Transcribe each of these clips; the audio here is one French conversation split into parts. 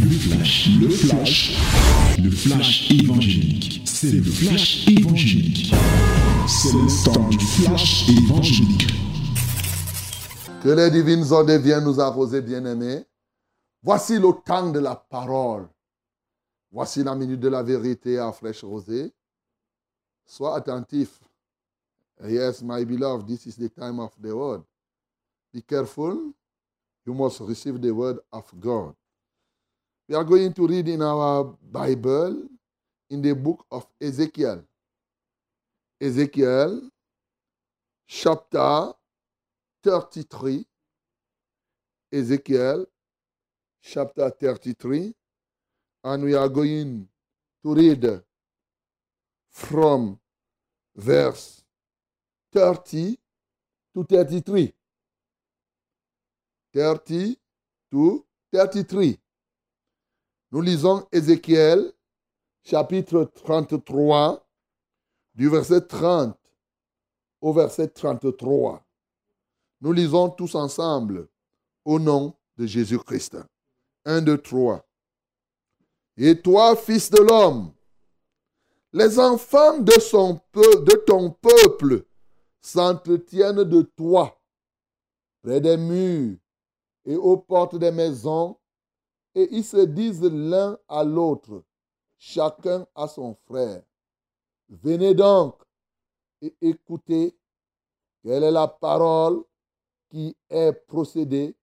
Le flash, le flash, le flash évangélique. C'est le flash évangélique. C'est le temps du flash évangélique. Que les divines ondes viennent nous arroser, bien-aimés. Voici le temps de la parole. Voici la minute de la vérité à fraîche rosée. Sois attentif. Yes, my beloved, this is the time of the word. Be careful. You must receive the word of God. We are going to read in our Bible in the book of Ezekiel. Ezekiel, chapter 33. Ezekiel, chapter 33. And we are going to read from verse 30 to 33. 30 to 33. Nous lisons Ézéchiel chapitre 33 du verset 30 au verset 33. Nous lisons tous ensemble au nom de Jésus-Christ. 1, 2, 3. Et toi, fils de l'homme, les enfants de, de ton peuple s'entretiennent de toi près des murs et aux portes des maisons, et ils se disent l'un à l'autre, chacun à son frère. Venez donc et écoutez quelle est la parole qui est procédée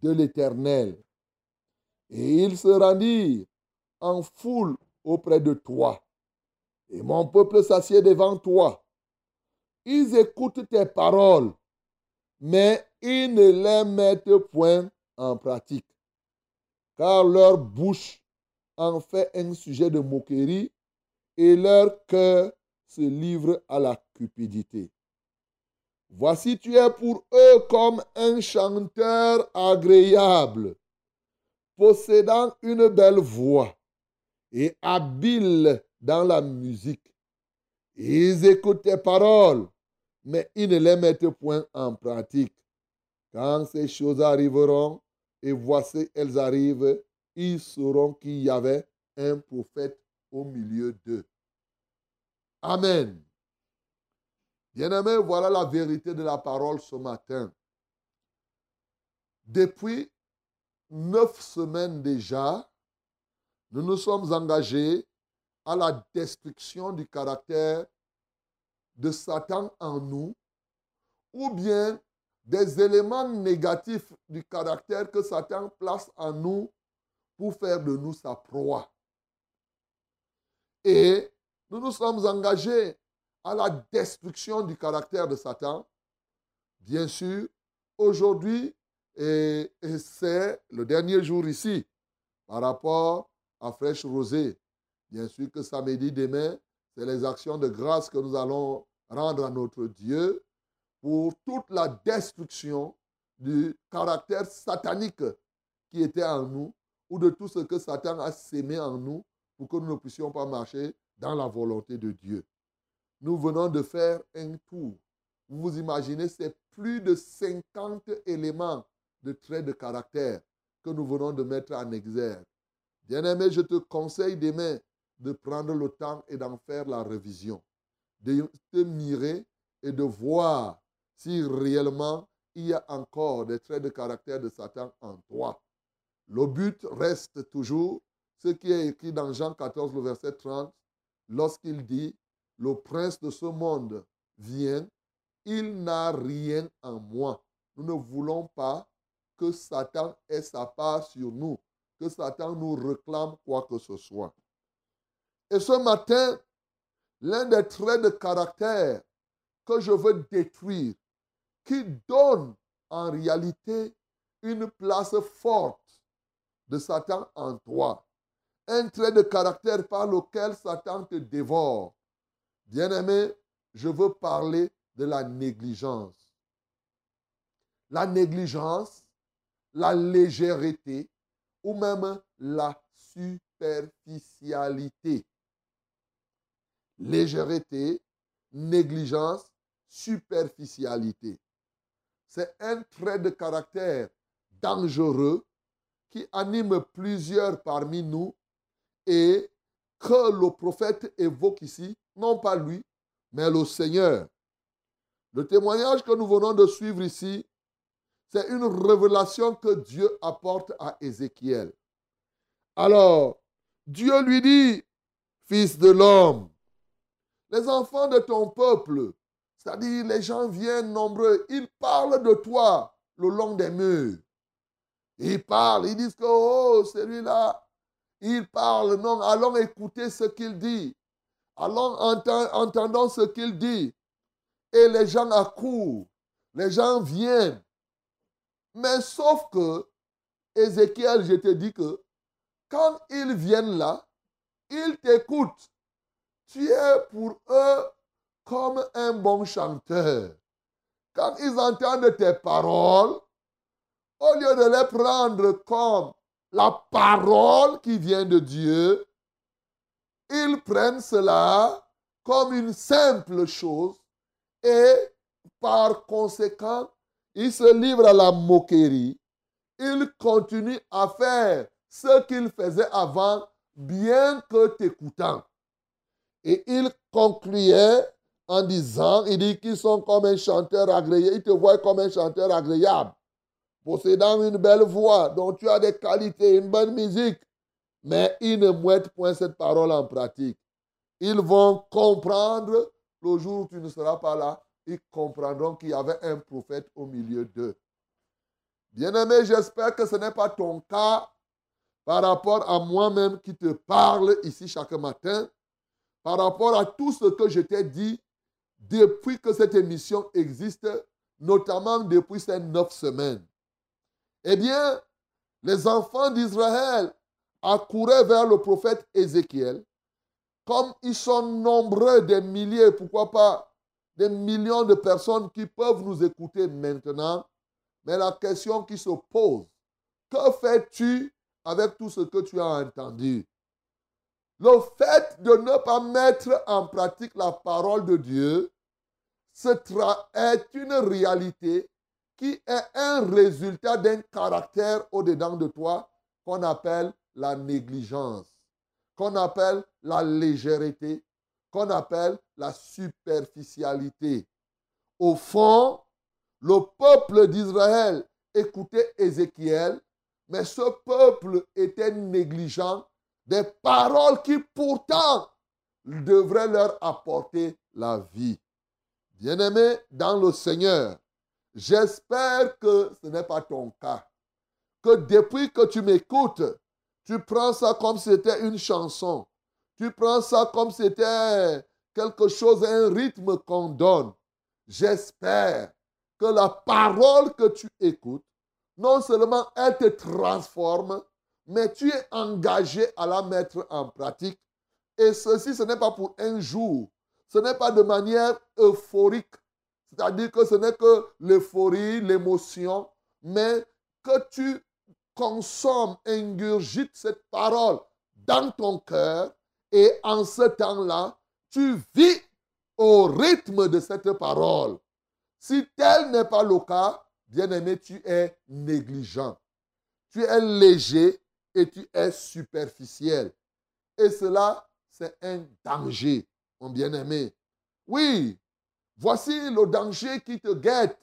de l'Éternel. Et ils se rendirent en foule auprès de toi. Et mon peuple s'assied devant toi. Ils écoutent tes paroles, mais ils ne les mettent point en pratique. Car leur bouche en fait un sujet de moquerie et leur cœur se livre à la cupidité. Voici tu es pour eux comme un chanteur agréable, possédant une belle voix et habile dans la musique. Ils écoutent tes paroles, mais ils ne les mettent point en pratique. Quand ces choses arriveront, et voici elles arrivent, ils sauront qu'il y avait un prophète au milieu d'eux. Amen. Bien-aimés, voilà la vérité de la parole ce matin. Depuis neuf semaines déjà, nous nous sommes engagés à la destruction du caractère de Satan en nous, ou bien des éléments négatifs du caractère que Satan place en nous pour faire de nous sa proie. Et nous nous sommes engagés à la destruction du caractère de Satan. Bien sûr, aujourd'hui, et, c'est le dernier jour ici, par rapport à Fraîche Rosée. Bien sûr que samedi demain, c'est les actions de grâce que nous allons rendre à notre Dieu pour toute la destruction du caractère satanique qui était en nous ou de tout ce que Satan a sémé en nous pour que nous ne puissions pas marcher dans la volonté de Dieu. Nous venons de faire un tour. Vous vous imaginez, c'est plus de 50 éléments de traits de caractère que nous venons de mettre en exergue. Bien-aimé, je te conseille demain de prendre le temps et d'en faire la révision, de te mirer et de voir si réellement il y a encore des traits de caractère de Satan en toi. Le but reste toujours ce qui est écrit dans Jean 14, le verset 30, lorsqu'il dit, le prince de ce monde vient, il n'a rien en moi. Nous ne voulons pas que Satan ait sa part sur nous, que Satan nous réclame quoi que ce soit. Et ce matin, l'un des traits de caractère que je veux détruire, donne en réalité une place forte de Satan en toi. Un trait de caractère par lequel Satan te dévore. Bien-aimé, je veux parler de la négligence. La négligence, la légèreté ou même la superficialité. Légèreté, négligence, superficialité. C'est un trait de caractère dangereux qui anime plusieurs parmi nous et que le prophète évoque ici, non pas lui, mais le Seigneur. Le témoignage que nous venons de suivre ici, c'est une révélation que Dieu apporte à Ézéchiel. Alors, Dieu lui dit, Fils de l'homme, les enfants de ton peuple, c'est-à-dire les gens viennent nombreux, ils parlent de toi le long des murs. Ils parlent, ils disent que, oh, celui-là, il parle, non, allons écouter ce qu'il dit. Allons entendre ce qu'il dit. Et les gens accourent, les gens viennent. Mais sauf que, Ézéchiel, je te dis que, quand ils viennent là, ils t'écoutent. Tu es pour eux comme un bon chanteur. Quand ils entendent tes paroles, au lieu de les prendre comme la parole qui vient de Dieu, ils prennent cela comme une simple chose et par conséquent, ils se livrent à la moquerie. Ils continuent à faire ce qu'ils faisaient avant, bien que t'écoutant. Et il concluait en disant, il dit qu'ils sont comme un chanteur agréable. Ils te voient comme un chanteur agréable, possédant une belle voix, dont tu as des qualités, une bonne musique. Mais ils ne mettent point cette parole en pratique. Ils vont comprendre le jour où tu ne seras pas là. Ils comprendront qu'il y avait un prophète au milieu d'eux. Bien-aimé, j'espère que ce n'est pas ton cas par rapport à moi-même qui te parle ici chaque matin, par rapport à tout ce que je t'ai dit depuis que cette émission existe, notamment depuis ces neuf semaines. Eh bien, les enfants d'Israël accouraient vers le prophète Ézéchiel. Comme ils sont nombreux, des milliers, pourquoi pas des millions de personnes qui peuvent nous écouter maintenant, mais la question qui se pose, que fais-tu avec tout ce que tu as entendu? Le fait de ne pas mettre en pratique la parole de Dieu est une réalité qui est un résultat d'un caractère au-dedans de toi qu'on appelle la négligence, qu'on appelle la légèreté, qu'on appelle la superficialité. Au fond, le peuple d'Israël écoutait Ézéchiel mais ce peuple était négligent des paroles qui pourtant devraient leur apporter la vie. Bien-aimé dans le Seigneur, j'espère que ce n'est pas ton cas. Que depuis que tu m'écoutes, tu prends ça comme c'était une chanson. Tu prends ça comme c'était quelque chose, un rythme qu'on donne. J'espère que la parole que tu écoutes non seulement elle te transforme, mais tu es engagé à la mettre en pratique. Et ceci, ce n'est pas pour un jour. Ce n'est pas de manière euphorique. C'est-à-dire que ce n'est que l'euphorie, l'émotion, mais que tu consommes, ingurgites cette parole dans ton cœur et en ce temps-là, tu vis au rythme de cette parole. Si tel n'est pas le cas, Bien-aimé, tu es négligent. Tu es léger et tu es superficiel. Et cela, c'est un danger, mon bien-aimé. Oui, voici le danger qui te guette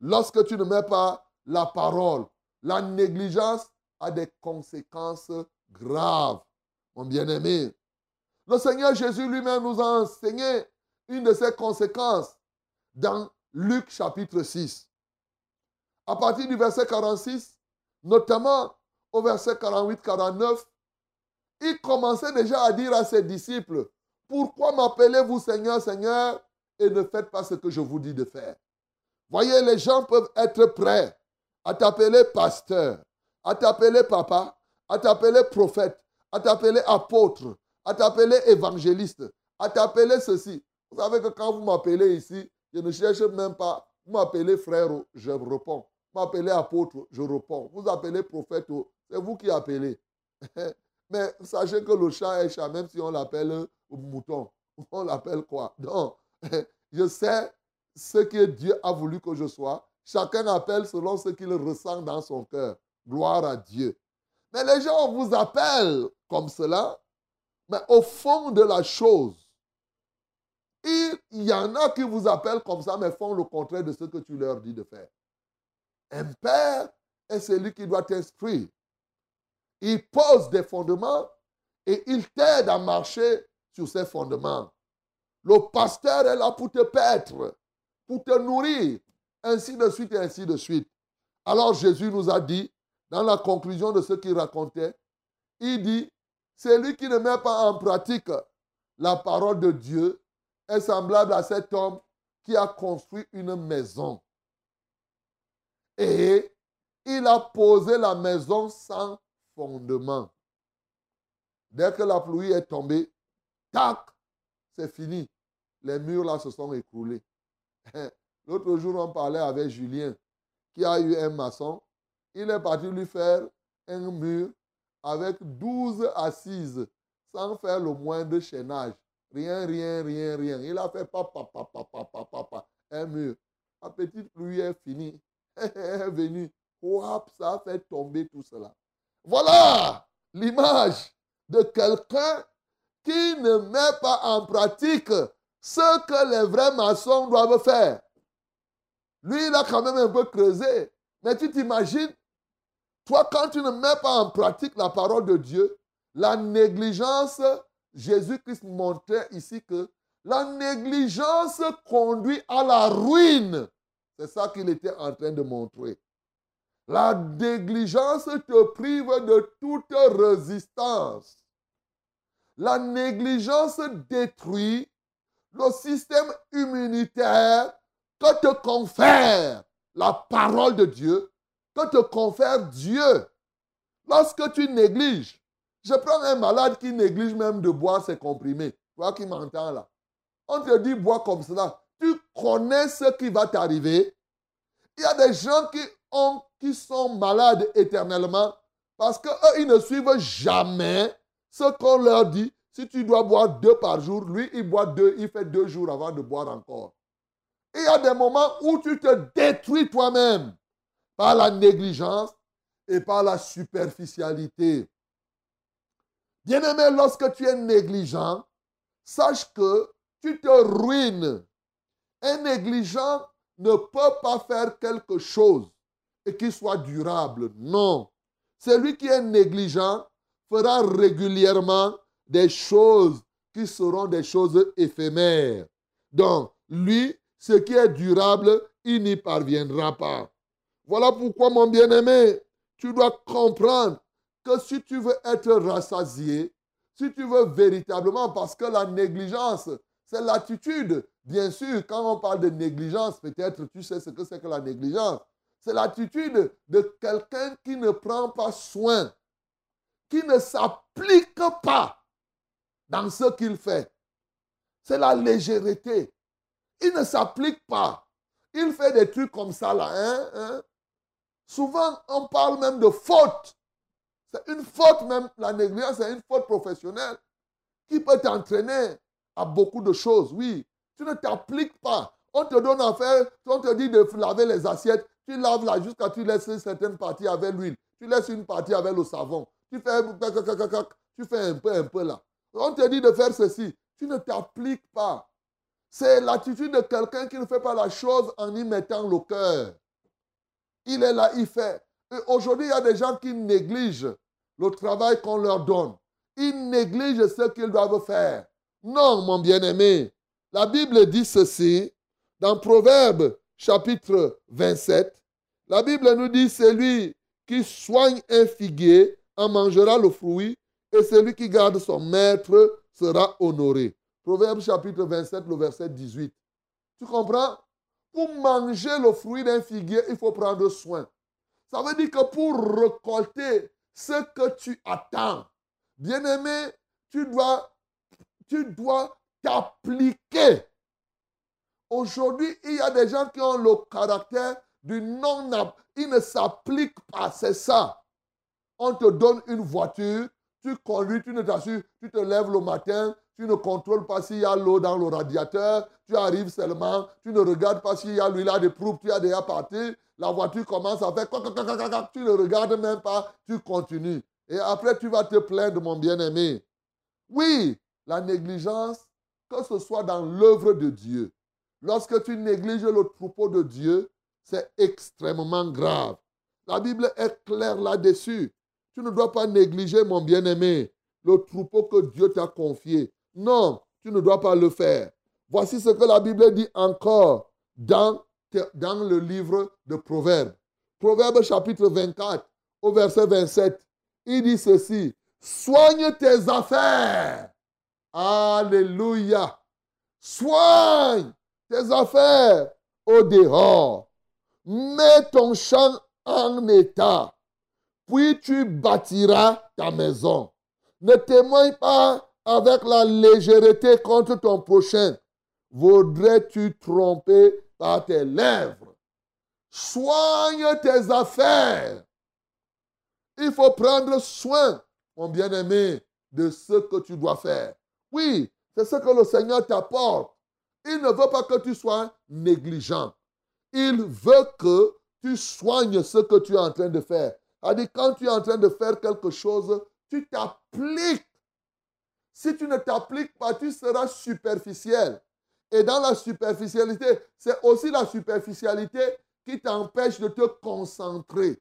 lorsque tu ne mets pas la parole. La négligence a des conséquences graves, mon bien-aimé. Le Seigneur Jésus lui-même nous a enseigné une de ces conséquences dans Luc chapitre 6 à partir du verset 46, notamment au verset 48-49, il commençait déjà à dire à ses disciples, pourquoi m'appelez-vous Seigneur, Seigneur, et ne faites pas ce que je vous dis de faire? Voyez, les gens peuvent être prêts à t'appeler pasteur, à t'appeler papa, à t'appeler prophète, à t'appeler apôtre, à t'appeler évangéliste, à t'appeler ceci. Vous savez que quand vous m'appelez ici, je ne cherche même pas, vous m'appelez frère, je réponds m'appelez apôtre, je réponds. Vous appelez prophète, c'est vous qui appelez. Mais sachez que le chat est chat, même si on l'appelle mouton. On l'appelle quoi? Donc, je sais ce que Dieu a voulu que je sois. Chacun appelle selon ce qu'il ressent dans son cœur. Gloire à Dieu. Mais les gens vous appellent comme cela, mais au fond de la chose, il y en a qui vous appellent comme ça, mais font le contraire de ce que tu leur dis de faire. Un père est celui qui doit t'instruire. Il pose des fondements et il t'aide à marcher sur ces fondements. Le pasteur est là pour te paître, pour te nourrir, ainsi de suite et ainsi de suite. Alors Jésus nous a dit, dans la conclusion de ce qu'il racontait, il dit, celui qui ne met pas en pratique la parole de Dieu est semblable à cet homme qui a construit une maison. Et il a posé la maison sans fondement. Dès que la pluie est tombée, tac, c'est fini. Les murs là se sont écroulés. L'autre jour, on parlait avec Julien, qui a eu un maçon. Il est parti lui faire un mur avec 12 assises, sans faire le moindre chaînage. Rien, rien, rien, rien. Il a fait papa, papa, papa, papa, un mur. La petite pluie est finie. Est venue. ça a fait tomber tout cela. Voilà l'image de quelqu'un qui ne met pas en pratique ce que les vrais maçons doivent faire. Lui, il a quand même un peu creusé. Mais tu t'imagines, toi, quand tu ne mets pas en pratique la parole de Dieu, la négligence, Jésus-Christ montrait ici que la négligence conduit à la ruine. C'est ça qu'il était en train de montrer. La négligence te prive de toute résistance. La négligence détruit le système immunitaire que te confère la parole de Dieu, que te confère Dieu. Lorsque tu négliges, je prends un malade qui néglige même de boire ses comprimés. Toi qui m'entends là. On te dit bois comme cela. Tu connais ce qui va t'arriver. Il y a des gens qui, ont, qui sont malades éternellement parce qu'eux, ils ne suivent jamais ce qu'on leur dit. Si tu dois boire deux par jour, lui, il boit deux, il fait deux jours avant de boire encore. Il y a des moments où tu te détruis toi-même par la négligence et par la superficialité. Bien-aimé, lorsque tu es négligent, sache que tu te ruines. Un négligent ne peut pas faire quelque chose et qui soit durable. Non. Celui qui est négligent fera régulièrement des choses qui seront des choses éphémères. Donc, lui, ce qui est durable, il n'y parviendra pas. Voilà pourquoi, mon bien-aimé, tu dois comprendre que si tu veux être rassasié, si tu veux véritablement, parce que la négligence, c'est l'attitude. Bien sûr, quand on parle de négligence, peut-être tu sais ce que c'est que la négligence. C'est l'attitude de quelqu'un qui ne prend pas soin, qui ne s'applique pas dans ce qu'il fait. C'est la légèreté. Il ne s'applique pas. Il fait des trucs comme ça là. Hein, hein. Souvent, on parle même de faute. C'est une faute même. La négligence, c'est une faute professionnelle qui peut t'entraîner à beaucoup de choses. Oui, tu ne t'appliques pas. On te donne à faire, on te dit de laver les assiettes. Tu laves là jusqu'à tu laisses une certaine partie avec l'huile. Tu laisses une partie avec le savon. Tu fais, tu fais un peu, un peu là. On te dit de faire ceci. Tu ne t'appliques pas. C'est l'attitude de quelqu'un qui ne fait pas la chose en y mettant le cœur. Il est là, il fait. Aujourd'hui, il y a des gens qui négligent le travail qu'on leur donne. Ils négligent ce qu'ils doivent faire. Non, mon bien-aimé. La Bible dit ceci dans Proverbe chapitre 27. La Bible nous dit, celui qui soigne un figuier en mangera le fruit et celui qui garde son maître sera honoré. Proverbe chapitre 27, le verset 18. Tu comprends? Pour manger le fruit d'un figuier, il faut prendre soin. Ça veut dire que pour récolter ce que tu attends, bien-aimé, tu dois, tu dois t'appliquer. Aujourd'hui, il y a des gens qui ont le caractère du non Ils ne s'appliquent pas, c'est ça. On te donne une voiture, tu conduis, tu ne t'assures, tu te lèves le matin, tu ne contrôles pas s'il y a l'eau dans le radiateur, tu arrives seulement, tu ne regardes pas s'il y a l'huile à des prouves, tu as déjà parti, la voiture commence à faire tu ne regardes même pas, tu continues. Et après, tu vas te plaindre, mon bien-aimé. Oui, la négligence, que ce soit dans l'œuvre de Dieu, lorsque tu négliges le troupeau de Dieu, c'est extrêmement grave. La Bible est claire là-dessus. Tu ne dois pas négliger, mon bien-aimé, le troupeau que Dieu t'a confié. Non, tu ne dois pas le faire. Voici ce que la Bible dit encore dans, dans le livre de Proverbes. Proverbes chapitre 24, au verset 27. Il dit ceci, soigne tes affaires. Alléluia. Soigne tes affaires au dehors. Mets ton champ en état, puis tu bâtiras ta maison. Ne témoigne pas avec la légèreté contre ton prochain. Voudrais-tu tromper par tes lèvres? Soigne tes affaires. Il faut prendre soin, mon bien-aimé, de ce que tu dois faire. Oui, c'est ce que le Seigneur t'apporte. Il ne veut pas que tu sois négligent. Il veut que tu soignes ce que tu es en train de faire. C'est-à-dire, quand tu es en train de faire quelque chose, tu t'appliques. Si tu ne t'appliques pas, tu seras superficiel. Et dans la superficialité, c'est aussi la superficialité qui t'empêche de te concentrer.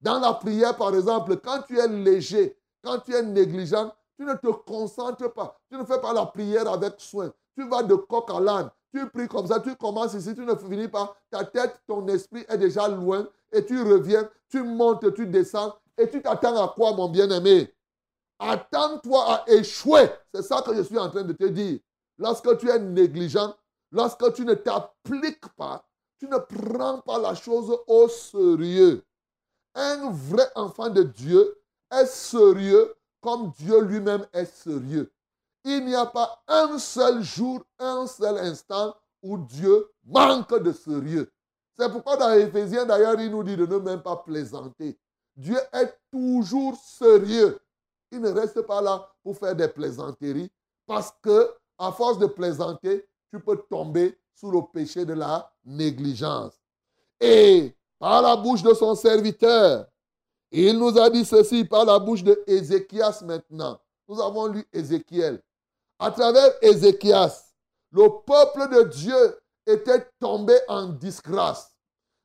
Dans la prière, par exemple, quand tu es léger, quand tu es négligent, tu ne te concentres pas. Tu ne fais pas la prière avec soin. Tu vas de coq à l'âne. Tu pries comme ça, tu commences ici, tu ne finis pas. Ta tête, ton esprit est déjà loin et tu reviens, tu montes, tu descends et tu t'attends à quoi, mon bien-aimé? Attends-toi à échouer. C'est ça que je suis en train de te dire. Lorsque tu es négligent, lorsque tu ne t'appliques pas, tu ne prends pas la chose au sérieux. Un vrai enfant de Dieu est sérieux comme Dieu lui-même est sérieux. Il n'y a pas un seul jour, un seul instant où Dieu manque de sérieux. C'est pourquoi dans Éphésiens, d'ailleurs, il nous dit de ne même pas plaisanter. Dieu est toujours sérieux. Il ne reste pas là pour faire des plaisanteries parce que, à force de plaisanter, tu peux tomber sous le péché de la négligence. Et par la bouche de son serviteur, il nous a dit ceci par la bouche de Ézéchias maintenant. Nous avons lu Ézéchiel. À travers Ézéchias, le peuple de Dieu était tombé en disgrâce.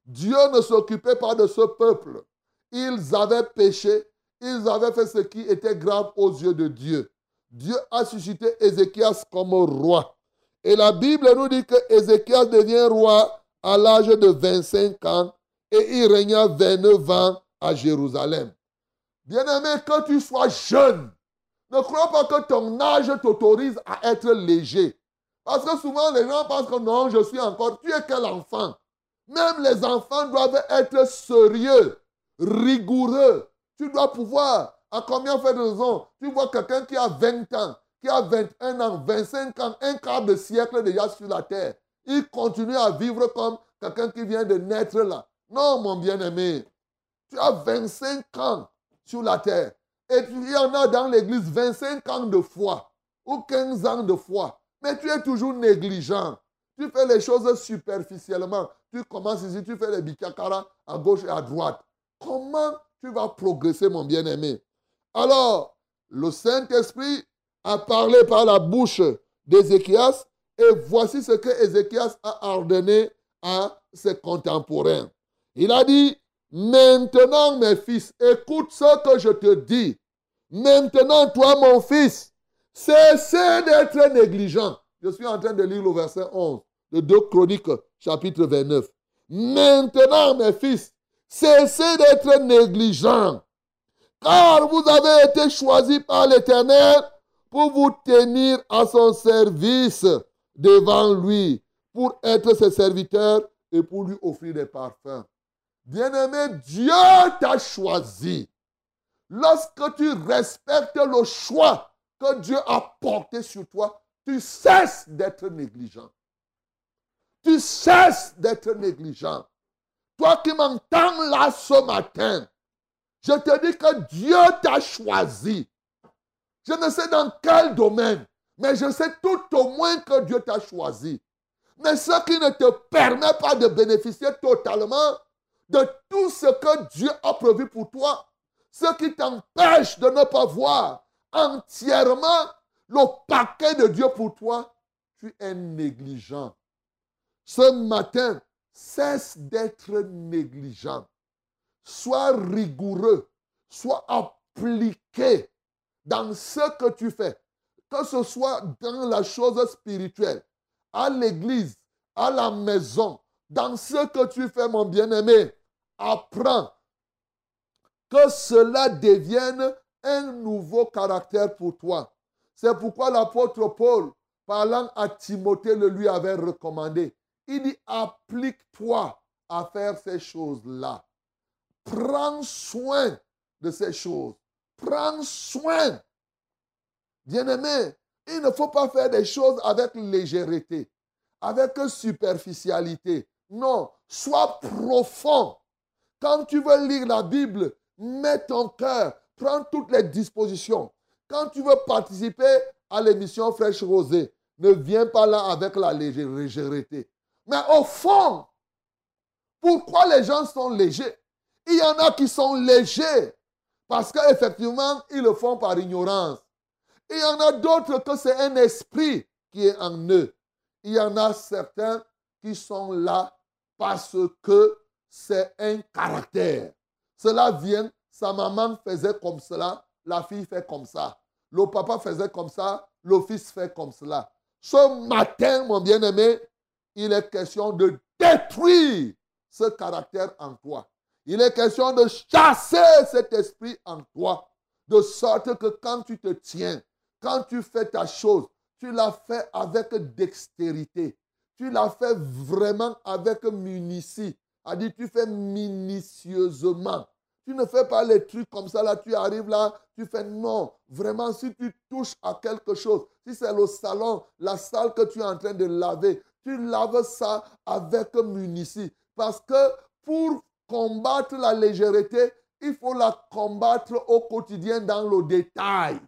Dieu ne s'occupait pas de ce peuple. Ils avaient péché, ils avaient fait ce qui était grave aux yeux de Dieu. Dieu a suscité Ézéchias comme roi. Et la Bible nous dit que Ézéchias devient roi à l'âge de 25 ans et il régna 29 ans Jérusalem. Bien-aimé, quand tu sois jeune, ne crois pas que ton âge t'autorise à être léger. Parce que souvent les gens pensent que non, je suis encore. Tu es quel enfant? Même les enfants doivent être sérieux, rigoureux. Tu dois pouvoir. À combien fait de raison Tu vois quelqu'un qui a 20 ans, qui a 21 ans, 25 ans, un quart de siècle déjà sur la terre. Il continue à vivre comme quelqu'un qui vient de naître là. Non, mon bien-aimé. Tu as 25 ans sur la terre. Et il y en a dans l'église 25 ans de foi ou 15 ans de foi. Mais tu es toujours négligent. Tu fais les choses superficiellement. Tu commences ici, tu fais les bikakara à gauche et à droite. Comment tu vas progresser, mon bien-aimé? Alors, le Saint-Esprit a parlé par la bouche d'Ézéchias et voici ce que Ézéchias a ordonné à ses contemporains. Il a dit, Maintenant, mes fils, écoute ce que je te dis. Maintenant, toi, mon fils, cessez d'être négligent. Je suis en train de lire le verset 11 de 2 Chroniques, chapitre 29. Maintenant, mes fils, cessez d'être négligents, car vous avez été choisis par l'Éternel pour vous tenir à son service devant lui, pour être ses serviteurs et pour lui offrir des parfums. Bien-aimé, Dieu t'a choisi. Lorsque tu respectes le choix que Dieu a porté sur toi, tu cesses d'être négligent. Tu cesses d'être négligent. Toi qui m'entends là ce matin, je te dis que Dieu t'a choisi. Je ne sais dans quel domaine, mais je sais tout au moins que Dieu t'a choisi. Mais ce qui ne te permet pas de bénéficier totalement de tout ce que Dieu a prévu pour toi, ce qui t'empêche de ne pas voir entièrement le paquet de Dieu pour toi, tu es négligent. Ce matin, cesse d'être négligent. Sois rigoureux, sois appliqué dans ce que tu fais, que ce soit dans la chose spirituelle, à l'église, à la maison, dans ce que tu fais, mon bien-aimé, apprends que cela devienne un nouveau caractère pour toi. C'est pourquoi l'apôtre Paul, parlant à Timothée, le lui avait recommandé. Il dit, applique-toi à faire ces choses-là. Prends soin de ces choses. Prends soin. Bien-aimé, il ne faut pas faire des choses avec légèreté, avec superficialité. Non, sois profond. Quand tu veux lire la Bible, mets ton cœur, prends toutes les dispositions. Quand tu veux participer à l'émission Fraîche Rosée, ne viens pas là avec la légèreté. Mais au fond, pourquoi les gens sont légers? Il y en a qui sont légers parce qu'effectivement, ils le font par ignorance. Il y en a d'autres que c'est un esprit qui est en eux. Il y en a certains qui sont là parce que c'est un caractère. Cela vient, sa maman faisait comme cela, la fille fait comme ça. Le papa faisait comme ça, le fils fait comme cela. Ce matin, mon bien-aimé, il est question de détruire ce caractère en toi. Il est question de chasser cet esprit en toi, de sorte que quand tu te tiens, quand tu fais ta chose, tu la fais avec dextérité. Tu la fais vraiment avec munitie. A dit, tu fais minutieusement. Tu ne fais pas les trucs comme ça, là, tu arrives là, tu fais non. Vraiment, si tu touches à quelque chose, si c'est le salon, la salle que tu es en train de laver, tu laves ça avec munici. Parce que pour combattre la légèreté, il faut la combattre au quotidien dans le détail.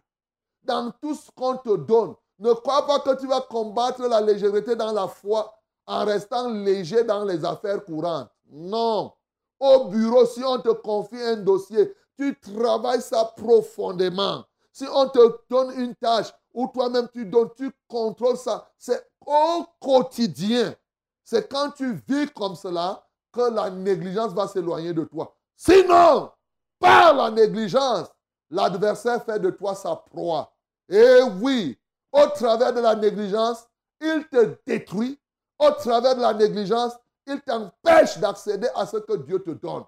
Dans tout ce qu'on te donne. Ne crois pas que tu vas combattre la légèreté dans la foi en restant léger dans les affaires courantes. Non. Au bureau, si on te confie un dossier, tu travailles ça profondément. Si on te donne une tâche ou toi-même tu donnes, tu contrôles ça. C'est au quotidien. C'est quand tu vis comme cela que la négligence va s'éloigner de toi. Sinon, par la négligence, l'adversaire fait de toi sa proie. Et oui, au travers de la négligence, il te détruit. Au travers de la négligence, il t'empêche d'accéder à ce que Dieu te donne.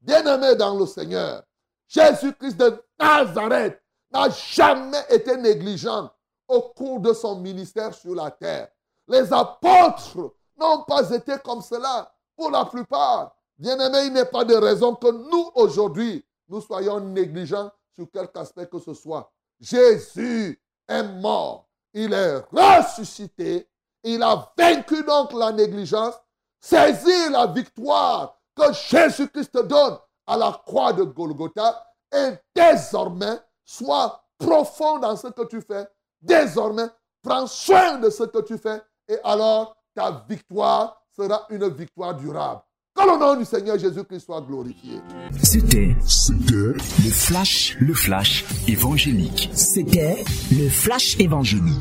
Bien-aimé dans le Seigneur, Jésus-Christ de Nazareth n'a jamais été négligent au cours de son ministère sur la terre. Les apôtres n'ont pas été comme cela pour la plupart. Bien-aimé, il n'est pas de raison que nous, aujourd'hui, nous soyons négligents sur quelque aspect que ce soit. Jésus est mort. Il est ressuscité. Il a vaincu donc la négligence. Saisis la victoire que Jésus-Christ donne à la croix de Golgotha. Et désormais, sois profond dans ce que tu fais. Désormais, prends soin de ce que tu fais. Et alors, ta victoire sera une victoire durable. Que le nom du Seigneur Jésus-Christ soit glorifié. C'était C'était le flash, le flash évangélique. C'était le flash évangélique.